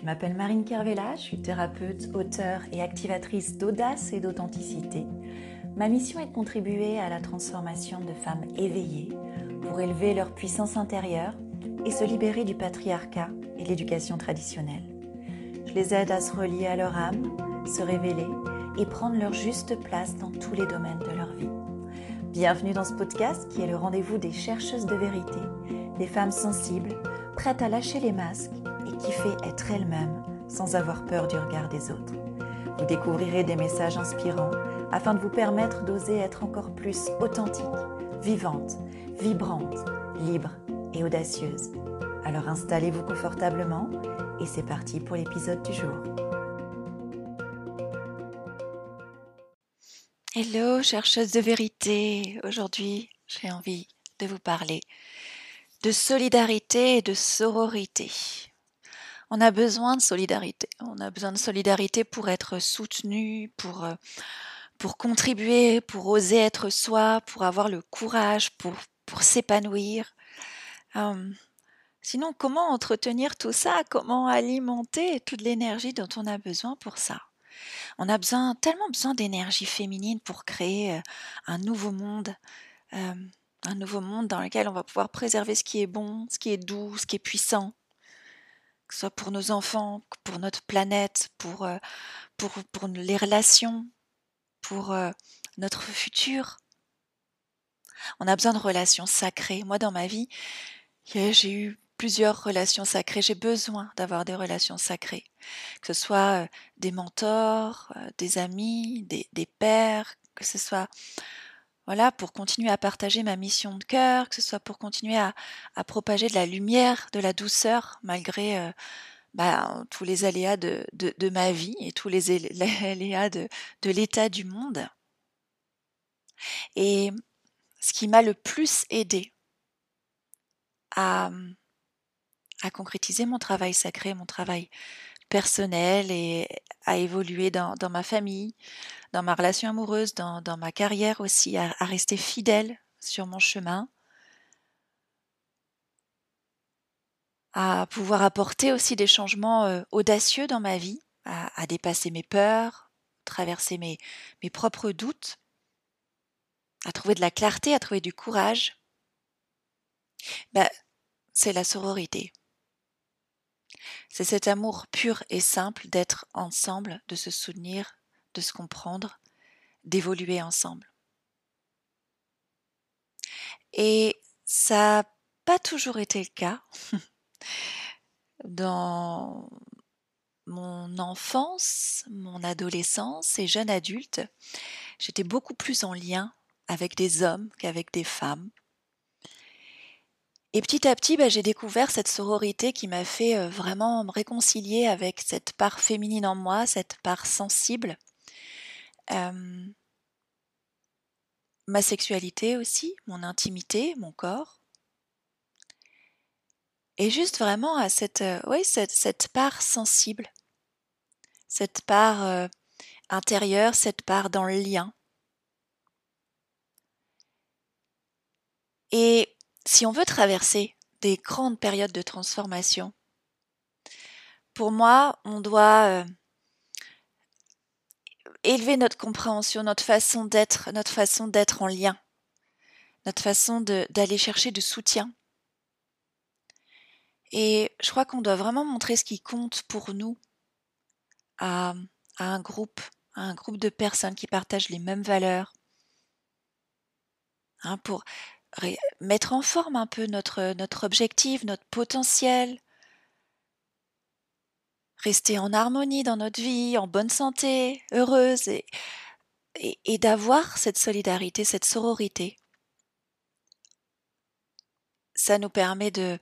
Je m'appelle Marine Kervella, je suis thérapeute, auteure et activatrice d'audace et d'authenticité. Ma mission est de contribuer à la transformation de femmes éveillées pour élever leur puissance intérieure et se libérer du patriarcat et de l'éducation traditionnelle. Je les aide à se relier à leur âme, se révéler et prendre leur juste place dans tous les domaines de leur vie. Bienvenue dans ce podcast qui est le rendez-vous des chercheuses de vérité, des femmes sensibles, prêtes à lâcher les masques et qui fait être elles-mêmes sans avoir peur du regard des autres. Vous découvrirez des messages inspirants afin de vous permettre d'oser être encore plus authentique, vivante, vibrante, libre et audacieuse. Alors installez-vous confortablement et c'est parti pour l'épisode du jour. Hello, chercheuse de vérité. Aujourd'hui, j'ai envie de vous parler de solidarité et de sororité. On a besoin de solidarité. On a besoin de solidarité pour être soutenu, pour, euh, pour contribuer, pour oser être soi, pour avoir le courage, pour, pour s'épanouir. Hum, sinon, comment entretenir tout ça? Comment alimenter toute l'énergie dont on a besoin pour ça? On a besoin, tellement besoin d'énergie féminine pour créer euh, un nouveau monde. Hum, un nouveau monde dans lequel on va pouvoir préserver ce qui est bon, ce qui est doux, ce qui est puissant, que ce soit pour nos enfants, pour notre planète, pour, euh, pour, pour les relations, pour euh, notre futur. On a besoin de relations sacrées. Moi, dans ma vie, j'ai eu plusieurs relations sacrées. J'ai besoin d'avoir des relations sacrées, que ce soit euh, des mentors, des amis, des, des pères, que ce soit voilà, pour continuer à partager ma mission de cœur, que ce soit pour continuer à, propager de la lumière, de la douceur, malgré euh, bah, tous les aléas de, ma vie et tous les aléas de, l'état du monde. Et ce qui m'a le plus aidé à, concrétiser mon travail sacré, mon travail personnel et à évoluer dans ma famille, dans ma relation amoureuse, dans, ma carrière aussi, à, rester fidèle sur mon chemin, à pouvoir apporter aussi des changements euh, audacieux dans ma vie, à, dépasser mes peurs, traverser mes, mes propres doutes, à trouver de la clarté, à trouver du courage. Ben, c'est la sororité. C'est cet amour pur et simple d'être ensemble, de se soutenir, de se comprendre, d'évoluer ensemble. Et ça n'a pas toujours été le cas. Dans mon enfance, mon adolescence et jeune adulte, j'étais beaucoup plus en lien avec des hommes qu'avec des femmes. Et petit à petit, bah, j'ai découvert cette sororité qui m'a fait euh, vraiment me réconcilier avec cette part féminine en moi, cette part sensible, ma sexualité aussi, mon intimité, mon corps. Et juste vraiment à cette, oui, cette, part sensible, cette part intérieure, cette part dans le lien. Et si on veut traverser des grandes périodes de transformation, pour moi, on doit élever notre compréhension, notre façon d'être, notre façon d'être en lien, notre façon d'aller chercher du soutien. Et je crois qu'on doit vraiment montrer ce qui compte pour nous à, un groupe, à un groupe de personnes qui partagent les mêmes valeurs, hein, pour mettre en forme un peu notre, notre objectif, notre potentiel, rester en harmonie dans notre vie, en bonne santé, heureuse, et, et, d'avoir cette solidarité, cette sororité. Ça nous permet de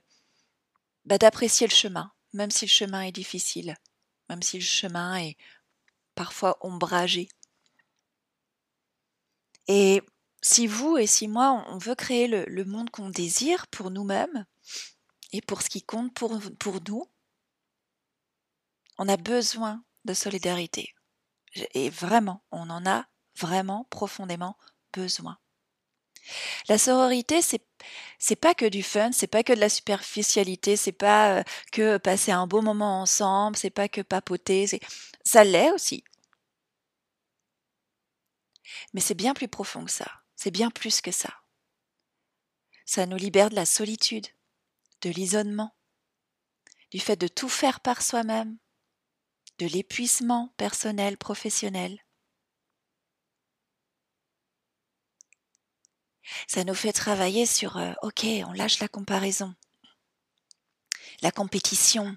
bah, d'apprécier le chemin, même si le chemin est difficile, même si le chemin est parfois ombragé. Et si vous et si moi, on veut créer le, monde qu'on désire pour nous-mêmes et pour ce qui compte pour, pour nous, on a besoin de solidarité. Et vraiment, on en a vraiment profondément besoin. La sororité, c'est c'est pas que du fun, c'est pas que de la superficialité, c'est pas euh, que passer un beau moment ensemble, c'est pas que papoter, ça l'est aussi. Mais c'est bien plus profond que ça, c'est bien plus que ça. Ça nous libère de la solitude, de l'isolement, du fait de tout faire par soi-même, de l'épuisement personnel, professionnel. Ça nous fait travailler sur, euh, ok, on lâche la comparaison, la compétition,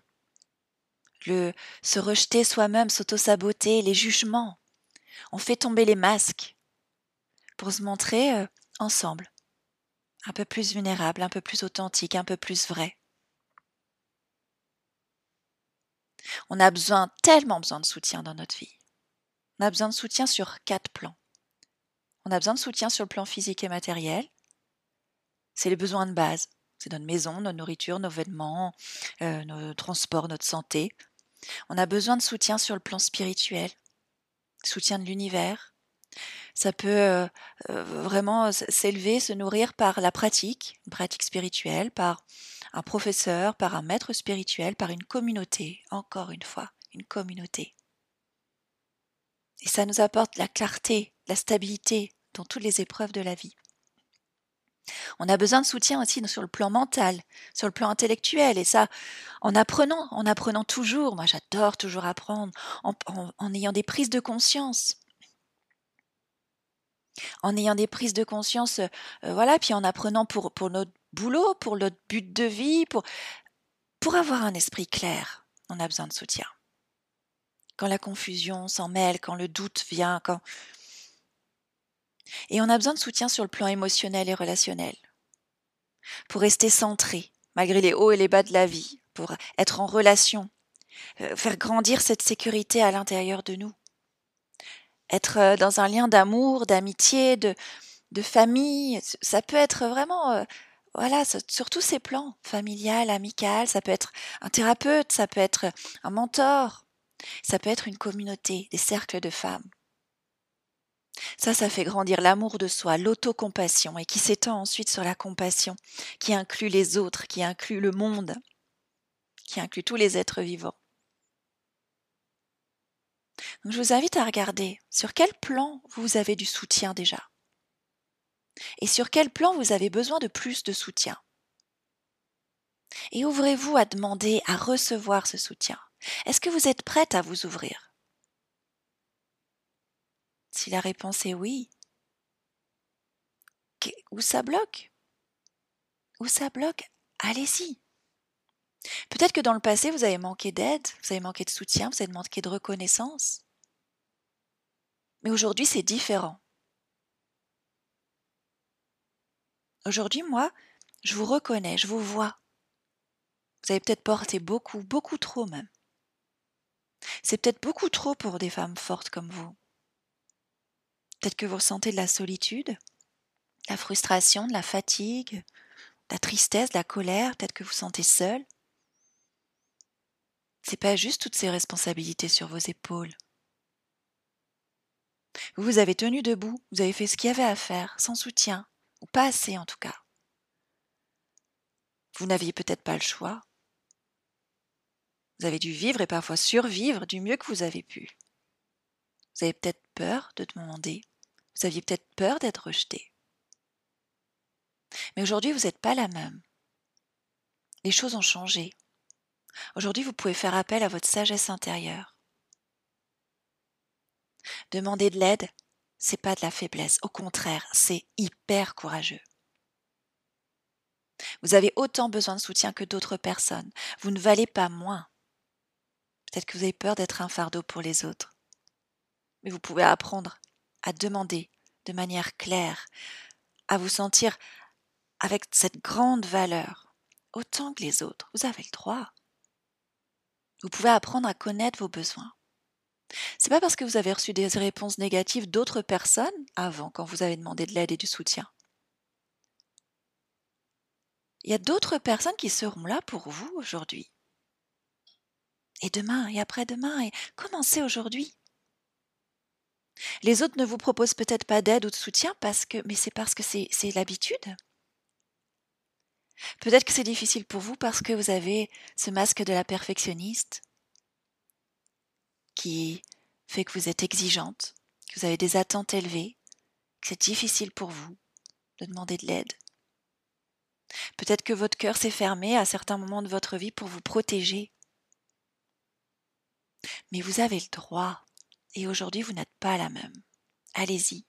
le se rejeter soi-même, s'auto-saboter, les jugements. On fait tomber les masques pour se montrer euh, ensemble, un peu plus vulnérable, un peu plus authentique, un peu plus vrai. On a besoin, tellement besoin de soutien dans notre vie. On a besoin de soutien sur quatre plans. On a besoin de soutien sur le plan physique et matériel. C'est les besoins de base. C'est notre maison, notre nourriture, nos vêtements, euh, nos transports, notre santé. On a besoin de soutien sur le plan spirituel, soutien de l'univers. Ça peut euh, euh, vraiment s'élever, se nourrir par la pratique, une pratique spirituelle, par un professeur, par un maître spirituel, par une communauté, encore une fois, une communauté. Et ça nous apporte la clarté, la stabilité dans toutes les épreuves de la vie. On a besoin de soutien aussi sur le plan mental, sur le plan intellectuel, et ça, en apprenant, en apprenant toujours. Moi, j'adore toujours apprendre, en, ayant des prises de conscience, en ayant des prises de conscience, euh, voilà, puis en apprenant pour, pour notre boulot, pour notre but de vie, pour, pour avoir un esprit clair, on a besoin de soutien. Quand la confusion s'en mêle, quand le doute vient, quand... Et on a besoin de soutien sur le plan émotionnel et relationnel. Pour rester centré, malgré les hauts et les bas de la vie, pour être en relation, euh, faire grandir cette sécurité à l'intérieur de nous. Être euh, dans un lien d'amour, d'amitié, de, famille, ça peut être vraiment euh, voilà, sur tous ces plans, familial, amical, ça peut être un thérapeute, ça peut être un mentor, ça peut être une communauté, des cercles de femmes. Ça, ça fait grandir l'amour de soi, l'autocompassion, et qui s'étend ensuite sur la compassion, qui inclut les autres, qui inclut le monde, qui inclut tous les êtres vivants. Je vous invite à regarder sur quel plan vous avez du soutien déjà et sur quel plan vous avez besoin de plus de soutien. Et ouvrez-vous à demander à recevoir ce soutien. Est-ce que vous êtes prête à vous ouvrir? Si la réponse est oui, où ça bloque? Où ça bloque? Allez-y. Peut-être que dans le passé, vous avez manqué d'aide, vous avez manqué de soutien, vous avez manqué de reconnaissance. Mais aujourd'hui, c'est différent. Aujourd'hui, moi, je vous reconnais, je vous vois. Vous avez peut-être porté beaucoup, beaucoup trop même. C'est peut-être beaucoup trop pour des femmes fortes comme vous. Peut-être que vous ressentez de la solitude, la frustration, de la fatigue, la tristesse, de la colère, peut-être que vous sentez seul. C'est pas juste toutes ces responsabilités sur vos épaules. Vous vous avez tenu debout, vous avez fait ce qu'il y avait à faire, sans soutien, ou pas assez en tout cas. Vous n'aviez peut-être pas le choix. Vous avez dû vivre et parfois survivre du mieux que vous avez pu. Vous avez peut-être peur de demander. Vous aviez peut-être peur d'être rejeté. Mais aujourd'hui, vous n'êtes pas la même. Les choses ont changé. Aujourd'hui, vous pouvez faire appel à votre sagesse intérieure. Demander de l'aide, c'est pas de la faiblesse, au contraire, c'est hyper courageux. Vous avez autant besoin de soutien que d'autres personnes. Vous ne valez pas moins. Peut-être que vous avez peur d'être un fardeau pour les autres. Mais vous pouvez apprendre à demander de manière claire, à vous sentir avec cette grande valeur, autant que les autres. Vous avez le droit. Vous pouvez apprendre à connaître vos besoins. C'est pas parce que vous avez reçu des réponses négatives d'autres personnes avant, quand vous avez demandé de l'aide et du soutien? Il y a d'autres personnes qui seront là pour vous aujourd'hui. Et demain, et après-demain, et commencez aujourd'hui? Les autres ne vous proposent peut-être pas d'aide ou de soutien parce que, mais c'est parce que c'est l'habitude. Peut-être que c'est difficile pour vous parce que vous avez ce masque de la perfectionniste qui fait que vous êtes exigeante, que vous avez des attentes élevées, que c'est difficile pour vous de demander de l'aide. Peut-être que votre cœur s'est fermé à certains moments de votre vie pour vous protéger. Mais vous avez le droit, et aujourd'hui vous n'êtes pas la même. Allez-y.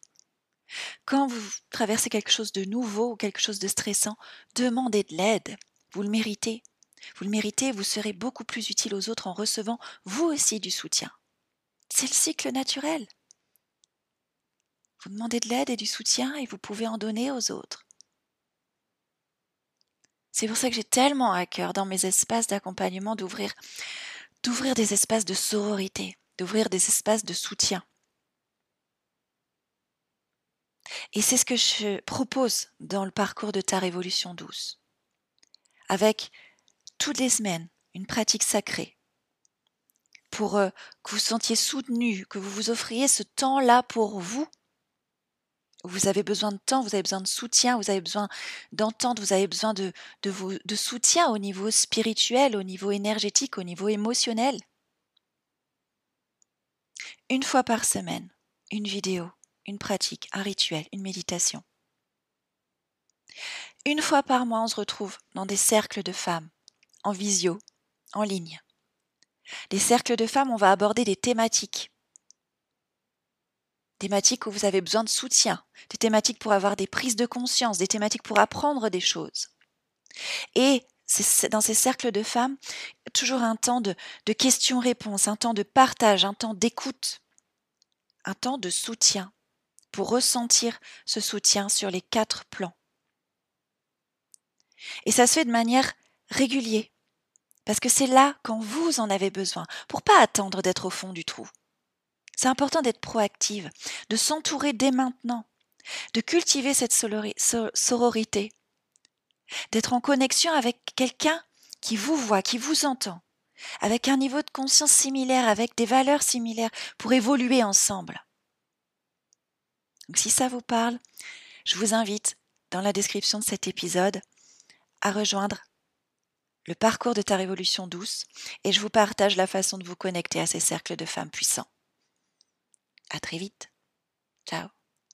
Quand vous traversez quelque chose de nouveau ou quelque chose de stressant, demandez de l'aide. Vous le méritez. Vous le méritez, vous serez beaucoup plus utile aux autres en recevant vous aussi du soutien. C'est le cycle naturel. Vous demandez de l'aide et du soutien et vous pouvez en donner aux autres. C'est pour ça que j'ai tellement à cœur dans mes espaces d'accompagnement d'ouvrir d'ouvrir des espaces de sororité, d'ouvrir des espaces de soutien. Et c'est ce que je propose dans le parcours de ta révolution douce. Avec toutes les semaines une pratique sacrée pour euh, que vous sentiez soutenu, que vous vous offriez ce temps-là pour vous. Vous avez besoin de temps, vous avez besoin de soutien, vous avez besoin d'entendre, vous avez besoin de soutien au niveau spirituel, au niveau énergétique, au niveau émotionnel. Une fois par semaine, une vidéo une pratique, un rituel, une méditation. Une fois par mois, on se retrouve dans des cercles de femmes, en visio, en ligne. Les cercles de femmes, on va aborder des thématiques. Thématiques où vous avez besoin de soutien, des thématiques pour avoir des prises de conscience, des thématiques pour apprendre des choses. Et dans ces cercles de femmes, toujours un temps de, de questions-réponses, un temps de partage, un temps d'écoute, un temps de soutien pour ressentir ce soutien sur les quatre plans. Et ça se fait de manière régulière, parce que c'est là quand vous en avez besoin, pour pas attendre d'être au fond du trou. C'est important d'être proactive, de s'entourer dès maintenant, de cultiver cette sororité, d'être en connexion avec quelqu'un qui vous voit, qui vous entend, avec un niveau de conscience similaire, avec des valeurs similaires, pour évoluer ensemble. Donc si ça vous parle, je vous invite, dans la description de cet épisode, à rejoindre le parcours de ta révolution douce et je vous partage la façon de vous connecter à ces cercles de femmes puissants. À très vite. Ciao.